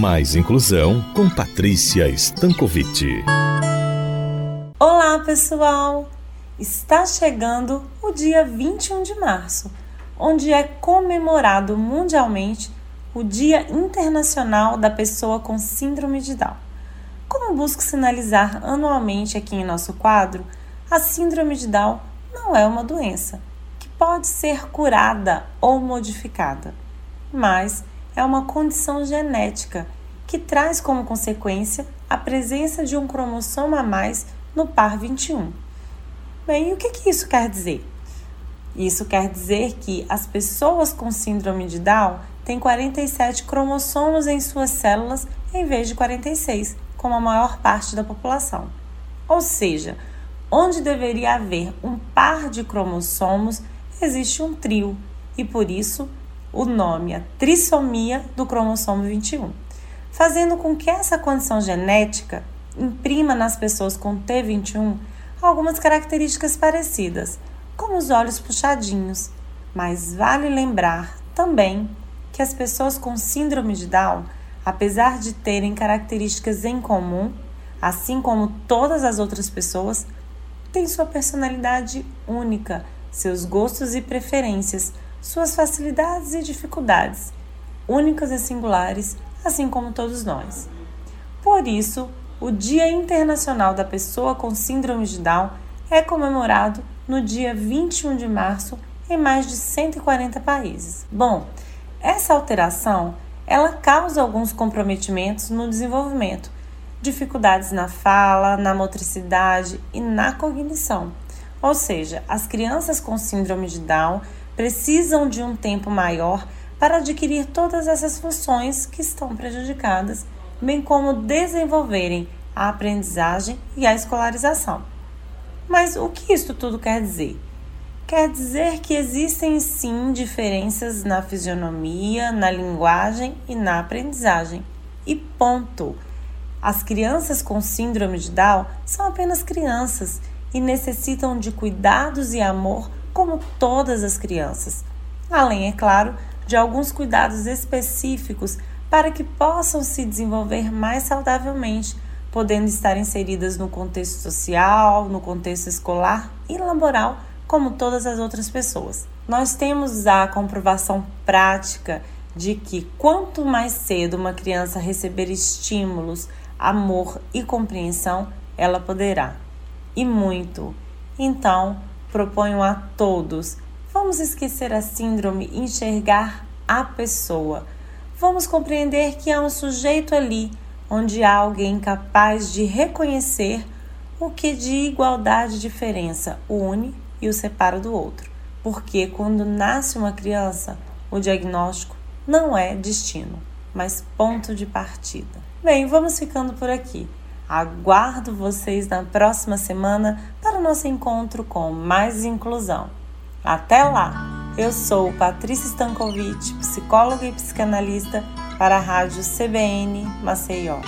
Mais Inclusão com Patrícia Stankovic. Olá, pessoal! Está chegando o dia 21 de março, onde é comemorado mundialmente o Dia Internacional da Pessoa com Síndrome de Down. Como busco sinalizar anualmente aqui em nosso quadro, a Síndrome de Down não é uma doença que pode ser curada ou modificada, mas é uma condição genética que traz como consequência a presença de um cromossomo a mais no par 21. Bem, o que, que isso quer dizer? Isso quer dizer que as pessoas com síndrome de Down têm 47 cromossomos em suas células em vez de 46, como a maior parte da população. Ou seja, onde deveria haver um par de cromossomos, existe um trio, e por isso o nome, a trissomia do cromossomo 21, fazendo com que essa condição genética imprima nas pessoas com T21 algumas características parecidas, como os olhos puxadinhos. Mas vale lembrar também que as pessoas com síndrome de Down, apesar de terem características em comum, assim como todas as outras pessoas, têm sua personalidade única, seus gostos e preferências, suas facilidades e dificuldades, únicas e singulares, assim como todos nós. Por isso, o Dia Internacional da Pessoa com Síndrome de Down é comemorado no dia 21 de março em mais de 140 países. Bom, essa alteração ela causa alguns comprometimentos no desenvolvimento, dificuldades na fala, na motricidade e na cognição. Ou seja, as crianças com síndrome de Down precisam de um tempo maior para adquirir todas essas funções que estão prejudicadas, bem como desenvolverem a aprendizagem e a escolarização. Mas o que isso tudo quer dizer? Quer dizer que existem sim diferenças na fisionomia, na linguagem e na aprendizagem. E ponto. As crianças com síndrome de Down são apenas crianças e necessitam de cuidados e amor como todas as crianças. Além, é claro, de alguns cuidados específicos para que possam se desenvolver mais saudavelmente, podendo estar inseridas no contexto social, no contexto escolar e laboral, como todas as outras pessoas. Nós temos a comprovação prática de que quanto mais cedo uma criança receber estímulos, amor e compreensão, ela poderá. E muito. Então, proponho a todos: vamos esquecer a síndrome e enxergar a pessoa. Vamos compreender que há um sujeito ali onde há alguém capaz de reconhecer o que de igualdade e diferença une e o separa do outro. Porque quando nasce uma criança, o diagnóstico não é destino, mas ponto de partida. Bem, vamos ficando por aqui. Aguardo vocês na próxima semana nosso encontro com mais inclusão. Até lá! Eu sou Patrícia Stankovic, psicóloga e psicanalista para a Rádio CBN Maceió.